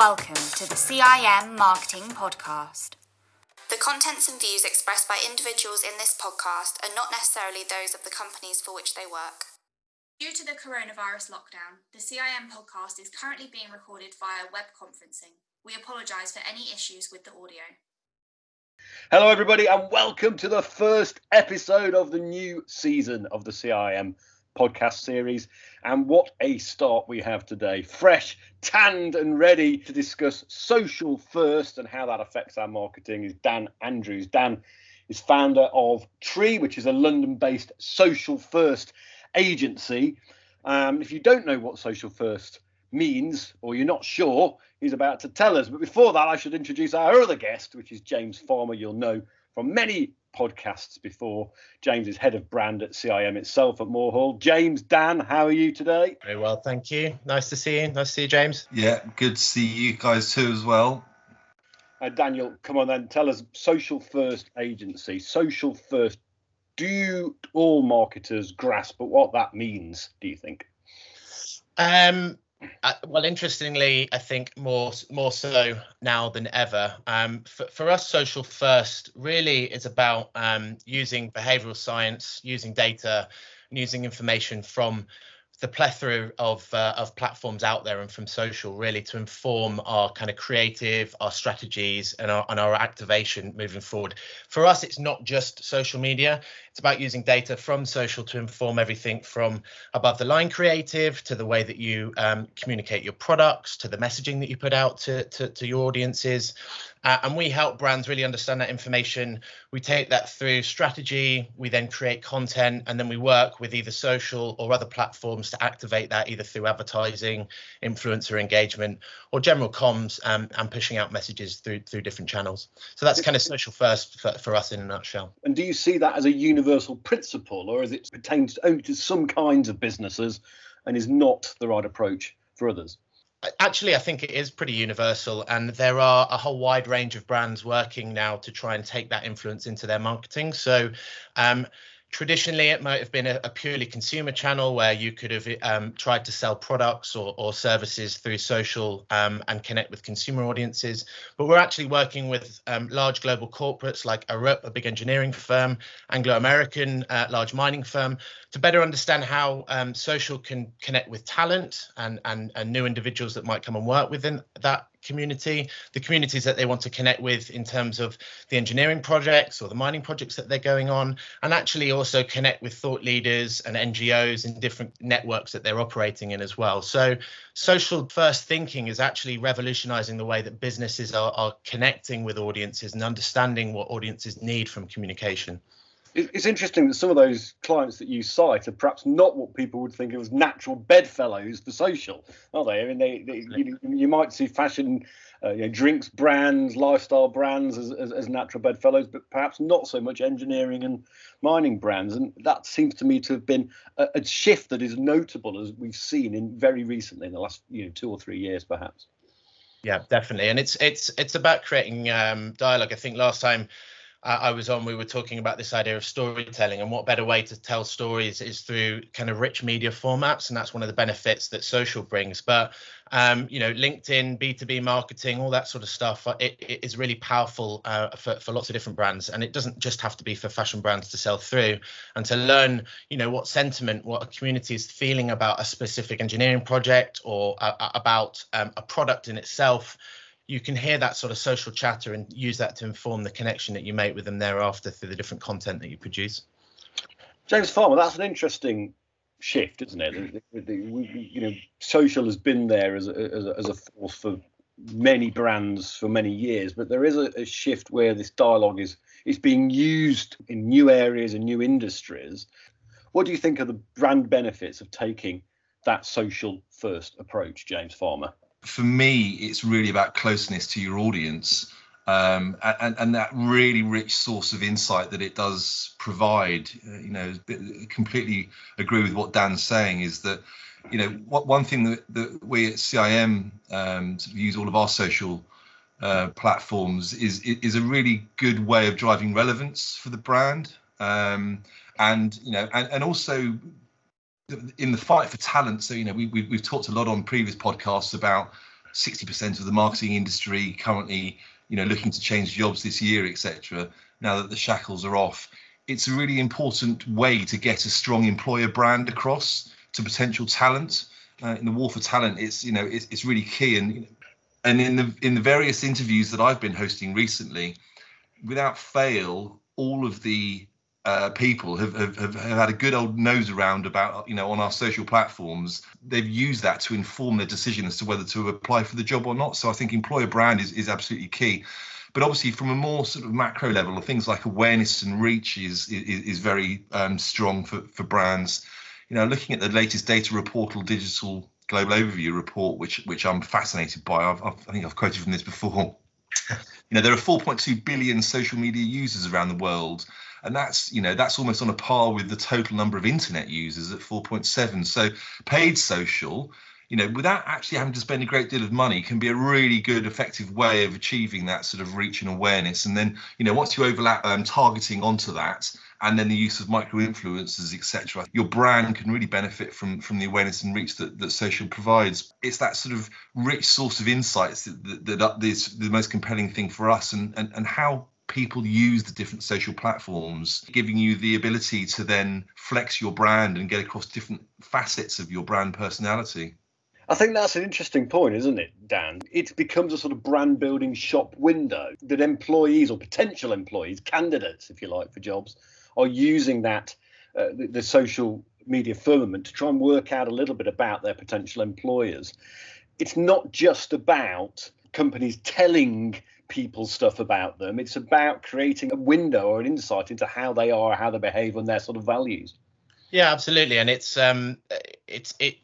Welcome to the CIM Marketing Podcast. The contents and views expressed by individuals in this podcast are not necessarily those of the companies for which they work. Due to the coronavirus lockdown, the CIM podcast is currently being recorded via web conferencing. We apologise for any issues with the audio. Hello, everybody, and welcome to the first episode of the new season of the CIM podcast series. And what a start we have today! Fresh, tanned, and ready to discuss social first and how that affects our marketing is Dan Andrews. Dan is founder of Tree, which is a London based social first agency. Um, if you don't know what social first means, or you're not sure, he's about to tell us. But before that, I should introduce our other guest, which is James Farmer. You'll know from many podcasts before. James is head of brand at CIM itself at Moorhall. James, Dan, how are you today? Very well, thank you. Nice to see you. Nice to see you, James. Yeah, good to see you guys too as well. Uh, Daniel, come on then, tell us social first agency. Social first. Do all marketers grasp what that means? Do you think? Um, uh, well, interestingly, I think more more so now than ever. Um, for, for us, social first really is about um, using behavioural science, using data, and using information from the plethora of uh, of platforms out there and from social really to inform our kind of creative, our strategies, and our and our activation moving forward. For us, it's not just social media. It's about using data from social to inform everything from above the line creative to the way that you um, communicate your products to the messaging that you put out to to, to your audiences. Uh, and we help brands really understand that information. We take that through strategy. We then create content, and then we work with either social or other platforms to activate that either through advertising, influencer engagement, or general comms, um, and pushing out messages through through different channels. So that's kind of social first for, for us in a nutshell. And do you see that as a universal principle, or is it pertains only to some kinds of businesses, and is not the right approach for others? Actually, I think it is pretty universal, and there are a whole wide range of brands working now to try and take that influence into their marketing. So, um, traditionally it might have been a, a, purely consumer channel where you could have um, tried to sell products or, or services through social um, and connect with consumer audiences. But we're actually working with um, large global corporates like Arup, a big engineering firm anglo-american uh, large mining firm to better understand how um, social can connect with talent and, and and new individuals that might come and work within that community, the communities that they want to connect with in terms of the engineering projects or the mining projects that they're going on, and actually also connect with thought leaders and NGOs and different networks that they're operating in as well. So, social first thinking is actually revolutionizing the way that businesses are, are connecting with audiences and understanding what audiences need from communication it's interesting that some of those clients that you cite are perhaps not what people would think of as natural bedfellows for social, are they? I mean, they, they you, you, might see fashion, uh, you know, drinks brands, lifestyle brands as, as, as, natural bedfellows, but perhaps not so much engineering and mining brands. And that seems to me to have been a, a shift that is notable as we've seen in very recently in the last you know two or three years, perhaps. Yeah, definitely, and it's it's it's about creating um, dialogue. I think last time I was on, we were talking about this idea of storytelling, and what better way to tell stories is through kind of rich media formats, and that's one of the benefits that social brings. But um, you know, LinkedIn, B two B marketing, all that sort of stuff, uh, it, it is really powerful uh, for for lots of different brands, and it doesn't just have to be for fashion brands to sell through, and to learn, you know, what sentiment, what a community is feeling about a specific engineering project or uh, about um, a product in itself you can hear that sort of social chatter and use that to inform the connection that you make with them thereafter through the different content that you produce. James Farmer, that's an interesting shift, isn't it? The, the, you know, social has been there as a, as a, as a force for many brands for many years, but there is a, a, shift where this dialogue is is being used in new areas and new industries. What do you think are the brand benefits of taking that social first approach, James Farmer? For me, it's really about closeness to your audience. Um, and, and that really rich source of insight that it does provide, uh, you know, completely agree with what Dan's saying is that, you know, what, one thing that, that we at CIM um, use all of our social uh, platforms is is a really good way of driving relevance for the brand, um, and you know, and, and also in the fight for talent. So you know, we, we have talked a lot on previous podcasts about 60% of the marketing industry currently, you know, looking to change jobs this year, etc. Now that the shackles are off, it's a really important way to get a strong employer brand across to potential talent. Uh, in the war for talent, it's you know it's, it's really key, and and in the in the various interviews that I've been hosting recently, without fail, all of the uh, people have, have, have had a good old nose around about you know on our social platforms. They've used that to inform their decision as to whether to apply for the job or not. So i think employer brand is, is absolutely key. But obviously from a more sort of macro level things like awareness and reach is is, is very um, strong for, for brands. You know looking at the latest data reportal digital global overview report which which i'm fascinated by I've, I've, i think i've quoted from this before. You know there are 4.2 billion social media users around the world and that's you know that's almost on a par with the total number of internet users at 4.7 so paid social you know without actually having to spend a great deal of money can be a really good effective way of achieving that sort of reach and awareness. And then you know once you overlap um, targeting onto that and then the use of micro influencers etc your brand can really benefit from from the awareness and reach that, that social provides. It's that sort of rich source of insights that, that, that is the most compelling thing for us and, and and how people use the different social platforms, giving you the ability to then flex your brand and get across different facets of your brand personality. I think that's an interesting point, isn't it, Dan? It becomes a sort of brand building shop window that employees or potential employees, candidates, if you like, for jobs, are using that, uh, the, the social media firmament to try and work out a little bit about their potential employers. It's not just about companies telling people stuff about them. It's about creating a window or an insight into how they are, how they behave, and their sort of values. Yeah, absolutely, and it's um, it's it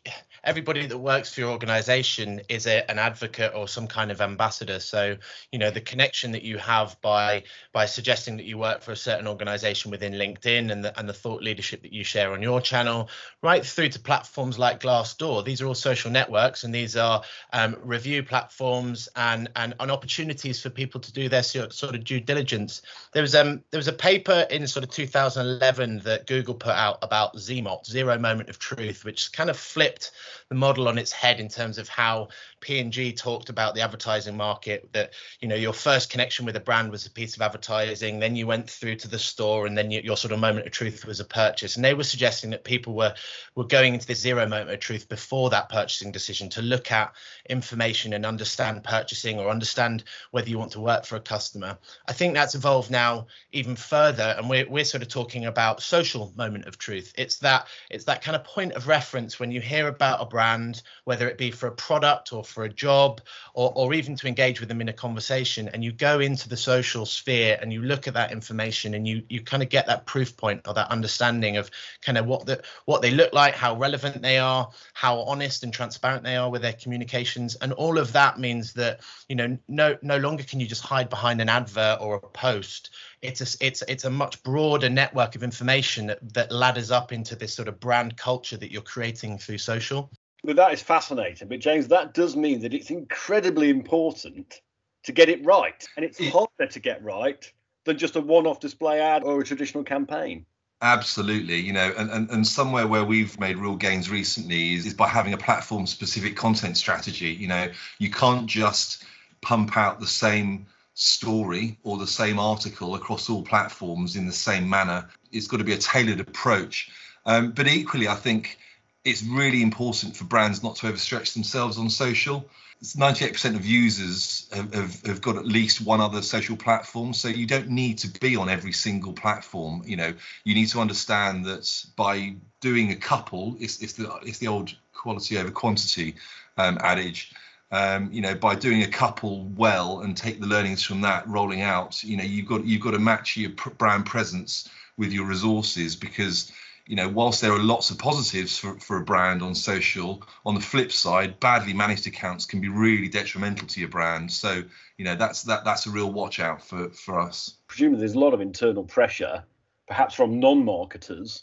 everybody that works for your organization is a, an advocate or some kind of ambassador. So you know the connection that you have by by suggesting that you work for a certain organization within linkedin and the, and the thought leadership that you share on your channel right through to platforms like glassdoor. These are all social networks and these are um, review platforms and, and and opportunities for people to do their sort of due diligence. There was um there was a paper in sort of 2011 that google put out about zmot zero moment of truth which kind of flipped the model on its head in terms of how P&G talked about the advertising market that you know your first connection with a brand was a piece of advertising then you went through to the store and then you, your sort of moment of truth was a purchase. And they were suggesting that people were were going into this zero moment of truth before that purchasing decision to look at information and understand purchasing or understand whether you want to work for a customer. I think that's evolved now even further and we're, we're sort of talking about social moment of truth. It's that it's that kind of point of reference when you hear about a brand whether it be for a product or for a job or, or even to engage with them in a conversation and you go into the social sphere and you look at that information and you you kind of get that proof point or that understanding of kind of what the what they look like how relevant they are how honest and transparent they are with their communications. And all of that means that you know no no longer can you just hide behind an advert or a post. It's a it's it's a much broader network of information that, that ladders up into this sort of brand culture that you're creating through social but that is fascinating. But James, that does mean that it's incredibly important to get it right, and it's harder to get right than just a one-off display ad or a traditional campaign. Absolutely, you know, and, and, and somewhere where we've made real gains recently is, is by having a platform specific content strategy. You know, you can't just pump out the same story or the same article across all platforms in the same manner. It's got to be a tailored approach. Um, but equally, I think it's really important for brands not to overstretch themselves on social. 98% of users have, have, have, got at least one other social platform so you don't need to be on every single platform you know you need to understand that by doing a couple it's, it's the it's the old quality over quantity um, adage um, you know by doing a couple well and take the learnings from that rolling out you know you've got you've got to match your brand presence with your resources because you know, whilst there are lots of positives for, for a brand on social, on the flip side, badly managed accounts can be really detrimental to your brand. So, you know, that's that that's a real watch out for for us. Presumably, there's a lot of internal pressure, perhaps from non-marketers,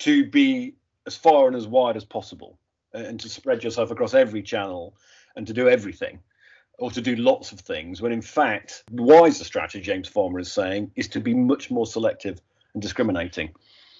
to be as far and as wide as possible, and to spread yourself across every channel and to do everything or to do lots of things when in fact the wiser strategy james farmer is saying is to be much more selective and discriminating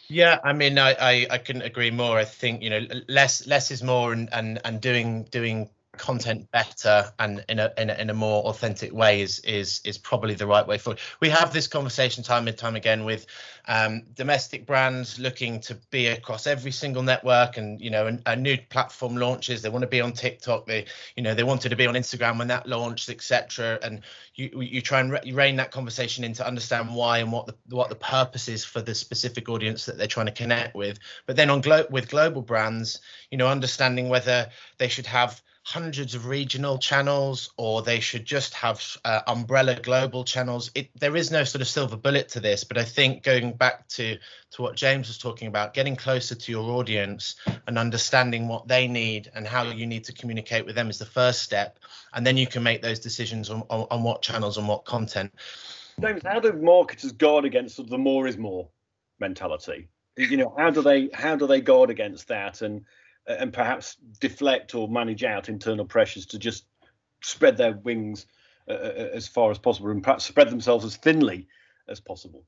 yeah, I mean, I, I, I couldn't agree more. I think you know less less is more, and and and doing doing content better and in a, in a in a more authentic way is is is probably the right way forward. We have this conversation time and time again with um, domestic brands looking to be across every single network, and you know, a, a, new platform launches. They want to be on TikTok. They you know they wanted to be on Instagram when that launched, etc. And you you try and re- rein that conversation in to understand why and what the what the purpose is for the specific audience that they're trying to connect with. But then on glo- with global brands, you know, understanding whether they should have hundreds of regional channels or they should just have uh, umbrella global channels. It, there is no sort of silver bullet to this but i think going back to to what james was talking about getting closer to your audience and understanding what they need and how you need to communicate with them is the first step. And then you can make those decisions on, on, on what channels and what content. James how do marketers guard against the more is more mentality? You know how do they how do they guard against that? And and perhaps deflect or manage out internal pressures to just spread their wings uh, uh, as far as possible and perhaps spread themselves as thinly as possible.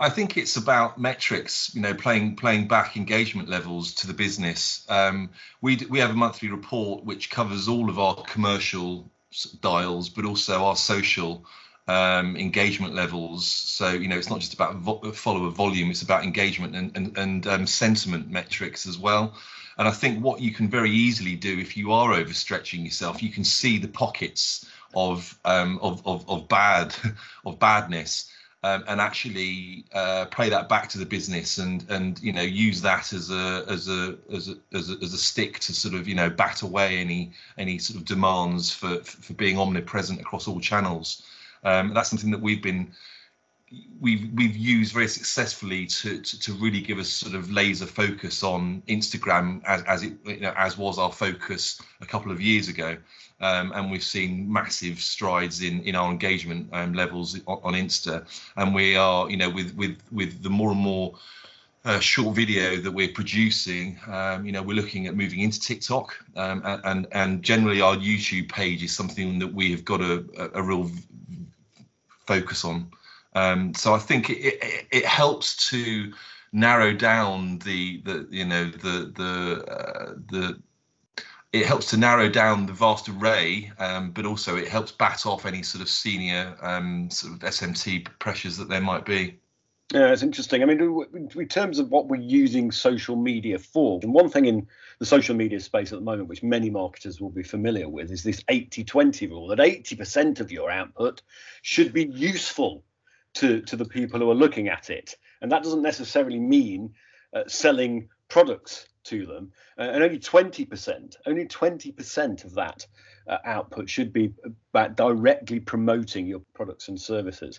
I think it's about metrics, you know, playing playing back engagement levels to the business. Um, we we have a monthly report which covers all of our commercial dials, but also our social um, engagement levels. So you know, it's not just about vo- follower volume; it's about engagement and and, and um, sentiment metrics as well. And I think what you can very easily do if you are overstretching yourself, you can see the pockets of um, of, of, of bad of badness. Um, and actually uh, play that back to the business and and you know use that as a as a as a as a, as a stick to sort of you know bat away any any sort of demands for for being omnipresent across all channels. Um, that's something that we've been we've we've used very successfully to, to, to really give us sort of laser focus on Instagram as as it you know, as was our focus a couple of years ago, um, and we've seen massive strides in in our engagement um, levels on, on, Insta, and we are you know with with with the more and more uh, short video that we're producing, um, you know, we're looking at moving into TikTok, um, and and generally our YouTube page is something that we have got a, a, a real focus on. Um, so I think it, it, it, helps to narrow down the the you know the the uh, the it helps to narrow down the vast array, um, but also it helps bat off any sort of senior um, sort of SMT pressures that there might be. Yeah, it's interesting. I mean, in terms of what we're using social media for, and one thing in the social media space at the moment, which many marketers will be familiar with, is this 80 20 rule that 80% of your output should be useful to, to the people who are looking at it. And that doesn't necessarily mean uh, selling products to them. Uh, and only 20%, only 20% of that uh, output should be about directly promoting your products and services.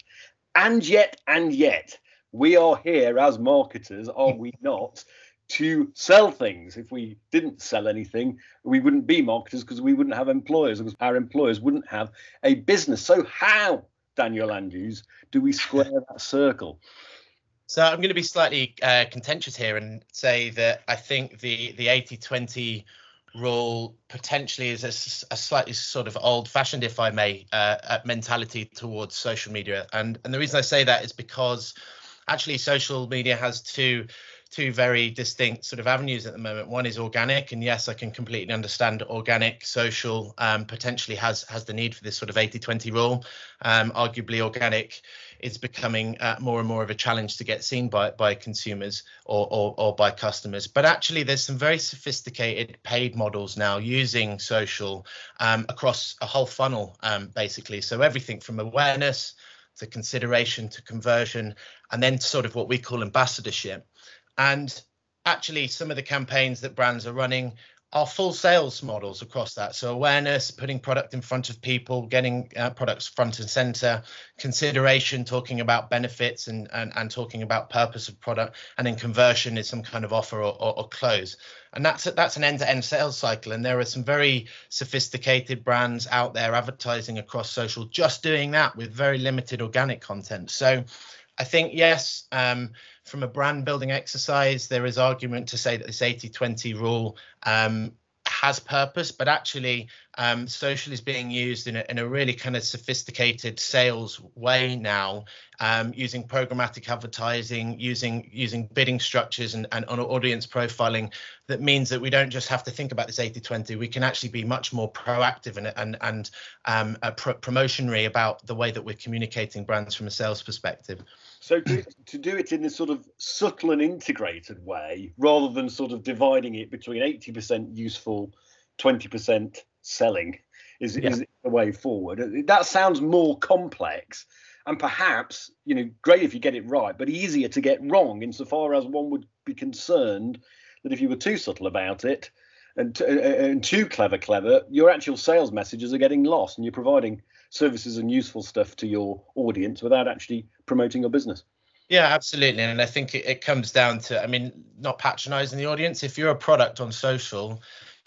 And yet, and yet, we are here as marketers, are we not, to sell things. If we didn't sell anything, we wouldn't be marketers because we wouldn't have employers, because our employers wouldn't have a business. So, how Daniel Andrews, do we square that circle? So I'm going to be slightly uh, contentious here and say that I think the the 80-20 rule potentially is a, a, slightly sort of old-fashioned, if I may, uh, uh, mentality towards social media. And and the reason I say that is because actually social media has two two very distinct sort of avenues at the moment. One is organic, and yes, I can completely understand organic social um, potentially has has the need for this sort of 80-20 rule. Um, arguably, organic is becoming uh, more and more of a challenge to get seen by by consumers or, or, or by customers. But actually, there's some very sophisticated paid models now using social um, across a whole funnel, um, basically. So everything from awareness to consideration to conversion, and then sort of what we call ambassadorship. And actually, some of the campaigns that brands are running are full sales models across that. So awareness, putting product in front of people, getting uh, products front and center, consideration, talking about benefits and, and, and talking about purpose of product, and then conversion is some kind of offer or, or, or close. And that's that's an end-to-end sales cycle. And there are some very sophisticated brands out there advertising across social, just doing that with very limited organic content. So I think yes, um, from a brand building exercise, there is argument to say that this 80-20 rule um, has purpose, but actually um, social is being used in a, in a really kind of sophisticated sales way now, um, using programmatic advertising, using using bidding structures and, and on audience profiling. That means that we don't just have to think about this 80-20. We can actually be much more proactive and and and um, pro- promotionary about the way that we're communicating brands from a sales perspective. So to, to do it in this sort of subtle and integrated way, rather than sort of dividing it between 80% useful, 20% selling, is, yeah. is the way forward. Uh, that sounds more complex and perhaps, you know, great if you get it right, but easier to get wrong insofar as one would be concerned that if you were too subtle about it and, t- uh, uh, and too clever, clever, your actual sales messages are getting lost and you're providing services and useful stuff to your audience without actually promoting your business. Yeah, absolutely. And I think it, it comes down to, I mean, not patronizing the audience. If you're a product on social,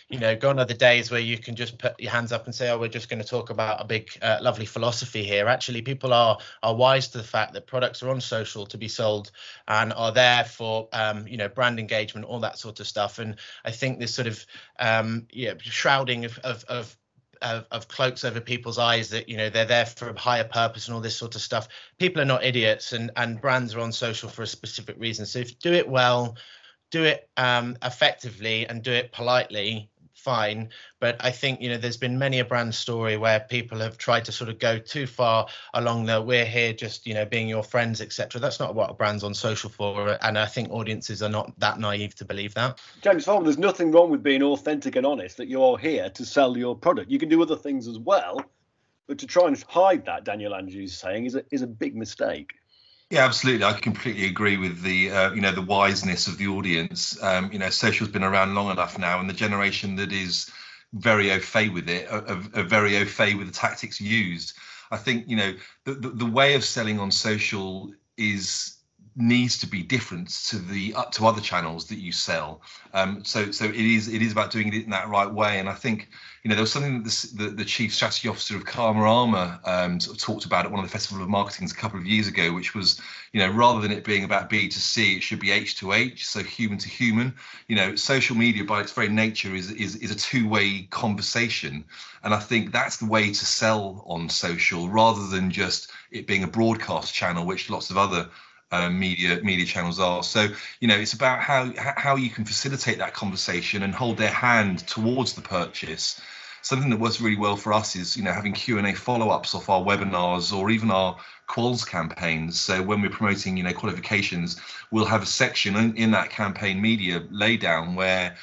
you know, gone are the days where you can just put your hands up and say, "Oh, we're just going to talk about a big, uh, lovely philosophy here." Actually, people are are wise to the fact that products are on social to be sold and are there for, um, you know, brand engagement, all that sort of stuff. And I think this sort of, um, yeah, shrouding of, of, of of, of, cloaks over people's eyes that you know they're there for a higher purpose and all this sort of stuff. People are not idiots, and and brands are on social for a specific reason. So if you do it well, do it um, effectively, and do it politely, fine. But I think you know there's been many a brand story where people have tried to sort of go too far along the we're here just you know being your friends etc. That's not what a brand's on social for, and I think audiences are not that naive to believe that. James Farmer, there's nothing wrong with being authentic and honest. That you're here to sell your product. You can do other things as well, but to try and hide that, Daniel Andrews is saying, is a is a big mistake. Yeah, absolutely. I completely agree with the uh, you know the wiseness of the audience. Um, you know, social's been around long enough now, and the generation that is very au fait with it are, very au fait with the tactics used. I think you know the, the, the way of selling on social is needs to be different to the up to other channels that you sell. Um, so so it is it is about doing it in that right way. And I think you know there was something that the, the, the chief strategy officer of Karma Armour um, sort of talked about at one of the Festival of Marketings a couple of years ago, which was you know rather than it being about B to C, it should be H to H, so human to human. You know, social media by its very nature is is is a two way conversation, and I think that's the way to sell on social rather than just it being a broadcast channel, which lots of other uh, media media channels are. So you know, it's about how how you can facilitate that conversation and hold their hand towards the purchase. Something that works really well for us is you know having Q and A follow ups off our webinars or even our quals campaigns. So when we're promoting you know qualifications, we'll have a section in, in that campaign media laydown where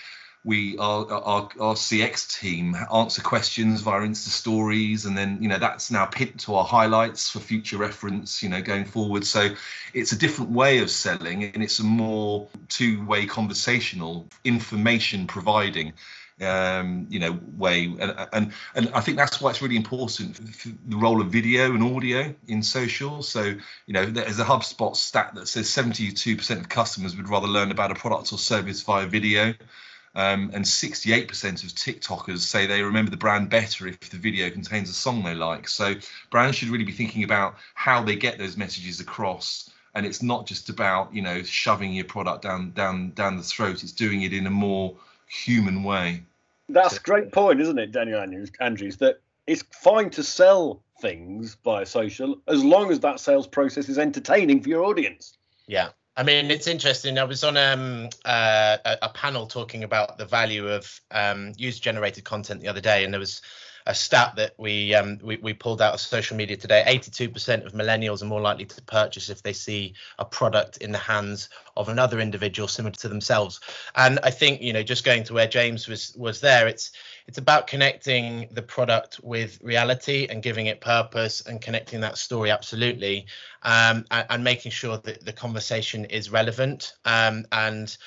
we our, our our CX team answer questions via Insta stories, and then you know that's now pinned to our highlights for future reference. You know, going forward. So it's a different way of selling, and it's a more two-way conversational information providing um, you know, way. And, and and I think that's why it's really important the role of video and audio in social. So you know, there's a HubSpot stat that says 72% of customers would rather learn about a product or service via video. Um, and 68% of TikTokers say they remember the brand better if the video contains a song they like. So brands should really be thinking about how they get those messages across. And it's not just about you know shoving your product down down down the throat. It's doing it in a more human way. That's a great point, isn't it, Daniel Andrews? Andrews that it's fine to sell things via social as long as that sales process is entertaining for your audience. Yeah, I mean, it's interesting. I was on um, uh, a, panel talking about the value of um, user-generated content the other day, and there was a stat that we, um, we, we pulled out of social media today. 82% of millennials are more likely to purchase if they see a product in the hands of another individual similar to themselves. And I think you know, just going to where James was was there, it's it's about connecting the product with reality and giving it purpose and connecting that story absolutely um, and, and, making sure that the conversation is relevant um, and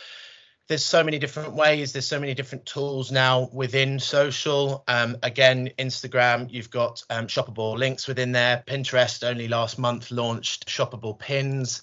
there's so many different ways there's so many different tools now within social. Um, again instagram you've got um, shoppable links within there. Pinterest only last month launched shoppable pins.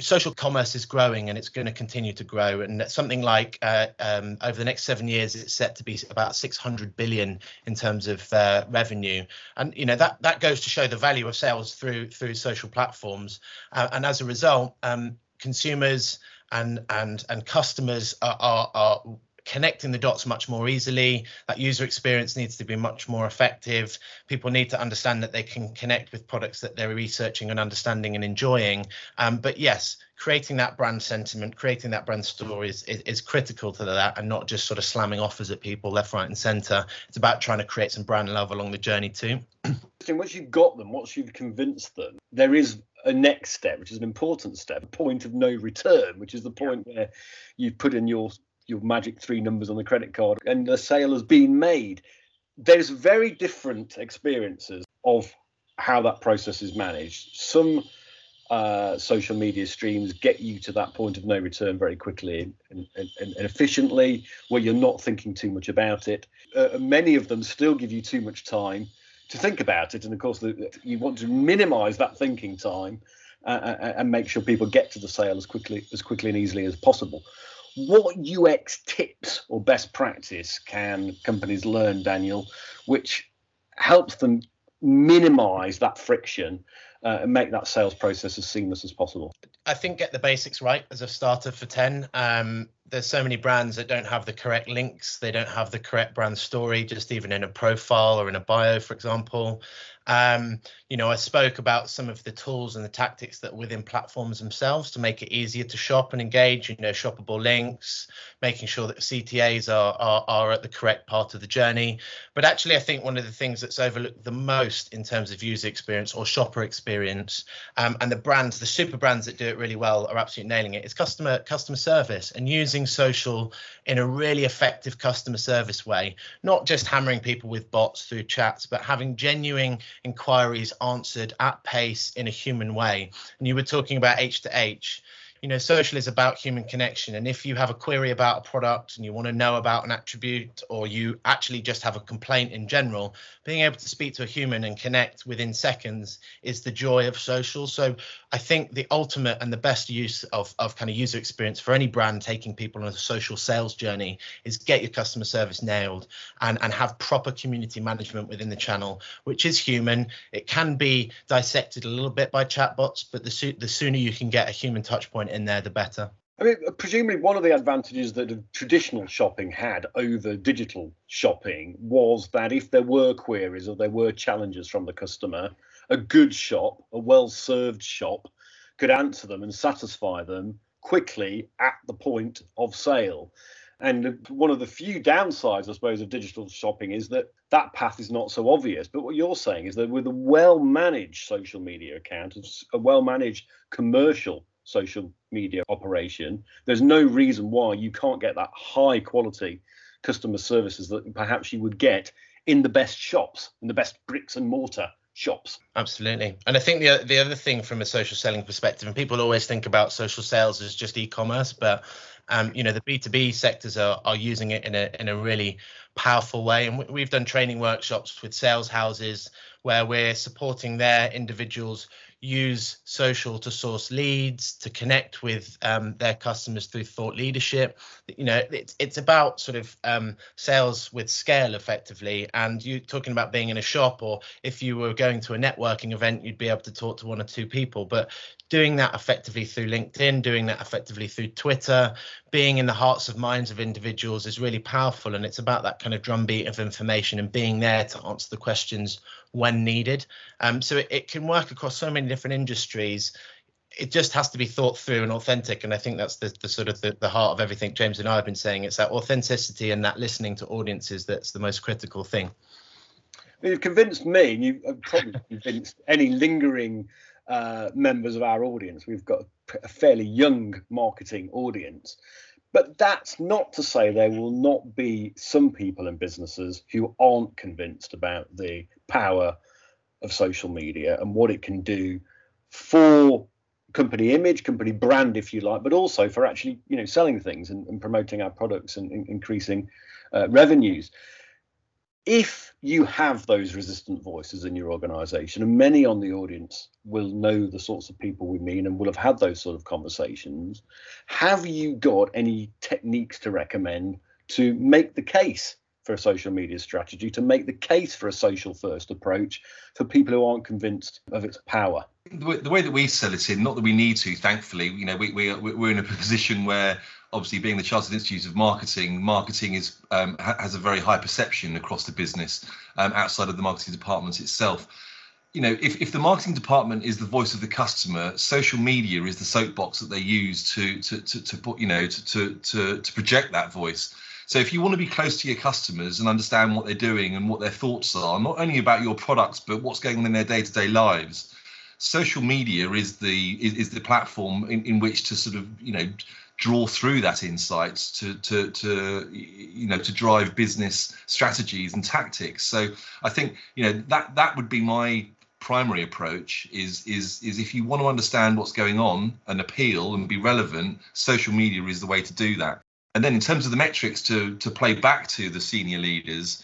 Social commerce is growing and it's going to continue to grow. And something like uh, um, over the next seven years it's set to be about 600 billion in terms of uh, revenue. And you know that that goes to show the value of sales through through social platforms. Uh, and as a result um, consumers and and and customers are, are, are connecting the dots much more easily. That user experience needs to be much more effective. People need to understand that they can connect with products that they're researching and understanding and enjoying. Um, but yes, creating that brand sentiment, creating that brand story is, is, is, critical to that and not just sort of slamming offers at people left, right, and center. It's about trying to create some brand love along the journey too. Once you've got them, once you've convinced them, there is a next step, which is an important step, a point of no return, which is the point where you put in your your magic three numbers on the credit card and the sale has been made. There's very different experiences of how that process is managed. Some uh, social media streams get you to that point of no return very quickly and, and, and efficiently, where you're not thinking too much about it. Uh, many of them still give you too much time to think about it, and of course, you want to minimise that thinking time uh, uh and make sure people get to the sale as quickly as quickly and easily as possible. What UX tips or best practice can companies learn, Daniel, which helps them minimize that friction uh, and make that sales process as seamless as possible? I think get the basics right as a starter for 10. Um, there's so many brands that don't have the correct links, they don't have the correct brand story, just even in a profile or in a bio, for example. Um, you know, I spoke about some of the tools and the tactics that within platforms themselves to make it easier to shop and engage. You know, shoppable links, making sure that CTAs are, are are at the correct part of the journey. But actually, I think one of the things that's overlooked the most in terms of user experience or shopper experience, um, and the brands, the super brands that do it really well, are absolutely nailing it. Is customer customer service and using social in a really effective customer service way, not just hammering people with bots through chats, but having genuine inquiries answered at pace in a human way. And you were talking about H to H you know, social is about human connection. And if you have a query about a product and you want to know about an attribute, or you actually just have a complaint in general, being able to speak to a human and connect within seconds is the joy of social. So I think the ultimate and the best use of, of kind of user experience for any brand taking people on a social sales journey is get your customer service nailed and, and have proper community management within the channel, which is human. It can be dissected a little bit by chatbots, but the, the sooner you can get a human touch point in there, the better. I mean, presumably one of the advantages that traditional shopping had over digital shopping was that if there were queries or there were challenges from the customer, a good shop, a well-served shop, could answer them and satisfy them quickly at the point of sale. And one of the few downsides, I suppose, of digital shopping is that that path is not so obvious. But what you're saying is that with a well managed social media account, a well managed commercial social media operation, there's no reason why you can't get that high quality customer services that perhaps you would get in the best shops, in the best bricks and mortar shops. Absolutely. And I think the the other thing from a social selling perspective, and people always think about social sales as just e-commerce, but um, you know the B2B sectors are, are using it in a in a really powerful way. And we've done training workshops with sales houses where we're supporting their individuals use social to source leads, to connect with um, their customers through thought leadership. You know, it's it's about sort of um, sales with scale, effectively. And you talking about being in a shop, or if you were going to a networking event, you'd be able to talk to one or two people. But doing that effectively through LinkedIn, doing that effectively through Twitter, being in the hearts of minds of individuals is really powerful. And it's about that kind of drumbeat of information and being there to answer the questions when needed. Um, so it, it can work across so many different industries it just has to be thought through and authentic and i think that's the, the sort of the, the heart of everything james and i have been saying it's that authenticity and that listening to audiences that's the most critical thing you've convinced me and you've probably convinced any lingering uh, members of our audience. We've got a fairly young marketing audience. But that's not to say there will not be some people and businesses who aren't convinced about the power of social media and what it can do for company image, company brand, if you like, but also for actually, you know, selling things and, and promoting our products and, and increasing uh, revenues if you have those resistant voices in your organization, and many on the audience will know the sorts of people we mean and will have had those sort of conversations, have you got any techniques to recommend to make the case for a social media strategy, to make the case for a social first approach for people who aren't convinced of its power? The way, that we sell it in, not that we need to, thankfully, you know, we, we, we're in a position where obviously being the Chartered Institute of Marketing, marketing is um, ha- has a very high perception across the business um, outside of the marketing department itself. You know, if, if the marketing department is the voice of the customer, social media is the soapbox that they use to to to, to put you know to, to to to project that voice. So if you want to be close to your customers and understand what they're doing and what their thoughts are, not only about your products but what's going on in their day-to-day lives, social media is the is, is the platform in, in which to sort of you know draw through that insights to to to you know to drive business strategies and tactics. So i think you know that that would be my primary approach is is is if you want to understand what's going on and appeal and be relevant social media is the way to do that. And then in terms of the metrics to to play back to the senior leaders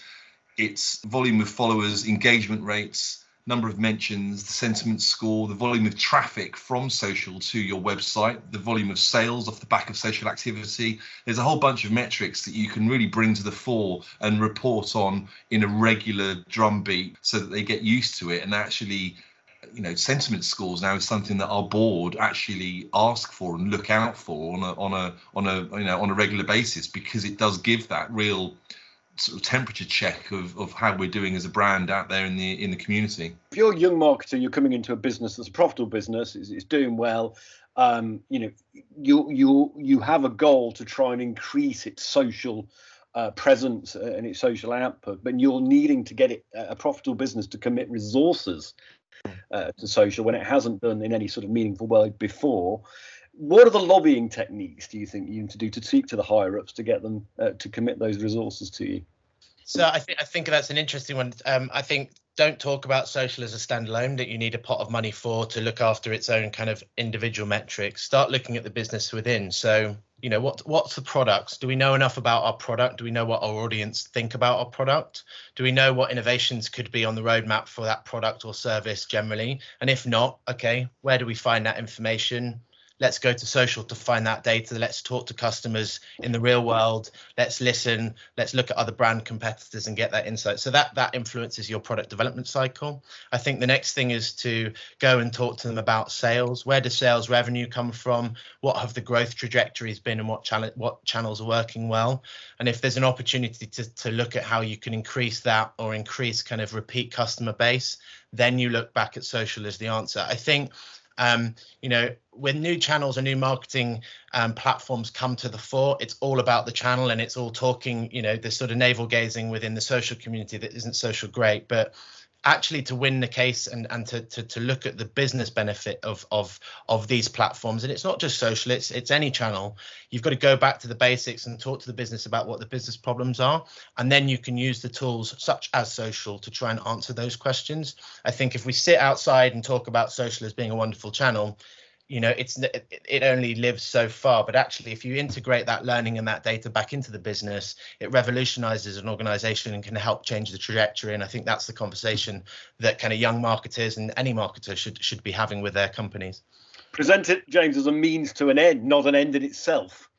it's volume of followers engagement rates number of mentions, the sentiment score, the volume of traffic from social to your website, the volume of sales off the back of social activity. There's a whole bunch of metrics that you can really bring to the fore and report on in a regular drumbeat so that they get used to it and actually you know sentiment scores now is something that our board actually ask for and look out for on a on a on a you know on a regular basis because it does give that real sort of temperature check of, of how we're doing as a brand out there in the in the community. If you're a young marketer, you're coming into a business that's a profitable business, it's, it's doing well. Um, you know, you you you have a goal to try and increase its social uh, presence and its social output, but you're needing to get it a profitable business to commit resources uh, to social when it hasn't done in any sort of meaningful way before what are the lobbying techniques do you think you need to do to speak to the higher ups to get them uh, to commit those resources to you? So I think I think that's an interesting one. Um, I think don't talk about social as a standalone that you need a pot of money for to look after its own kind of individual metrics. Start looking at the business within. So you know what what's the products? Do we know enough about our product? Do we know what our audience think about our product? Do we know what innovations could be on the roadmap for that product or service generally? And if not, okay, where do we find that information? Let's go to social to find that data. Let's talk to customers in the real world. Let's listen. Let's look at other brand competitors and get that insight. So that that influences your product development cycle. I think the next thing is to go and talk to them about sales. Where does sales revenue come from? What have the growth trajectories been and what channel what channels are working well? And if there's an opportunity to, to look at how you can increase that or increase kind of repeat customer base then you look back at social as the answer. I think um, you know, when new channels and new marketing um, platforms come to the fore, it's all about the channel and it's all talking, you know, this sort of navel gazing within the social community that isn't social great. But actually to win the case and and to, to to look at the business benefit of of of these platforms and it's not just social it's it's any channel you've got to go back to the basics and talk to the business about what the business problems are and then you can use the tools such as social to try and answer those questions i think if we sit outside and talk about social as being a wonderful channel you know it's it only lives so far. But actually if you integrate that learning and that data back into the business it revolutionizes an organization and can help change the trajectory. And i think that's the conversation that kind of young marketers and any marketer should should be having with their companies. Present it james as a means to an end not an end in itself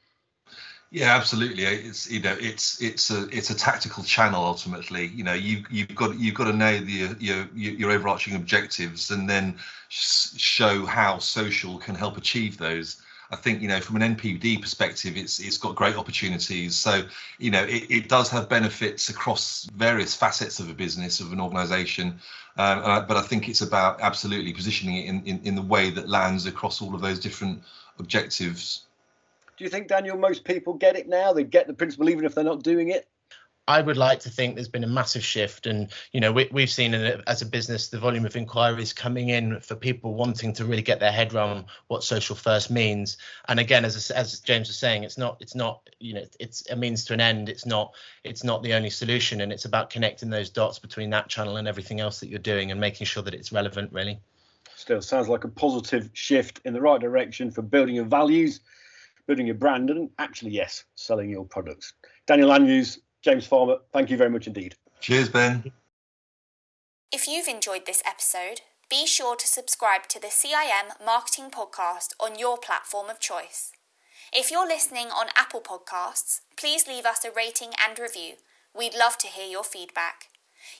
yeah, absolutely. It's you know it's it's a it's a tactical channel ultimately. You know you you've got you've got to know the your your overarching objectives and then show how social can help achieve those. I think you know from an NPD perspective, it's it's got great opportunities. So you know it, it does have benefits across various facets of a business of an organisation, um, but I think it's about absolutely positioning it in, in in the way that lands across all of those different objectives do you think, Daniel, most people get it now? They get the principle even if they're not doing it? I would like to think there's been a massive shift, and you know we, have seen in, as a business the volume of inquiries coming in for people wanting to really get their head around what social first means. And again, as as James was saying, it's not it's not you know it's a means to an end. It's not it's not the only solution, and it's about connecting those dots between that channel and everything else that you're doing, and making sure that it's relevant. Really, still sounds like a positive shift in the right direction for building your values building your brand, and actually, yes, selling your products. Daniel Andrews, James Farmer, thank you very much indeed. Cheers, Ben. If you've enjoyed this episode, be sure to subscribe to the CIM Marketing Podcast on your platform of choice. If you're listening on Apple Podcasts, please leave us a rating and review. We'd love to hear your feedback.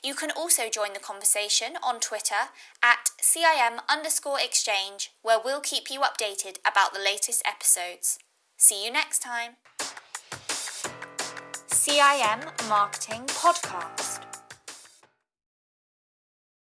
You can also join the conversation on Twitter at CIM underscore exchange, where we'll keep you updated about the latest episodes. See you next time. CIM Marketing Podcast.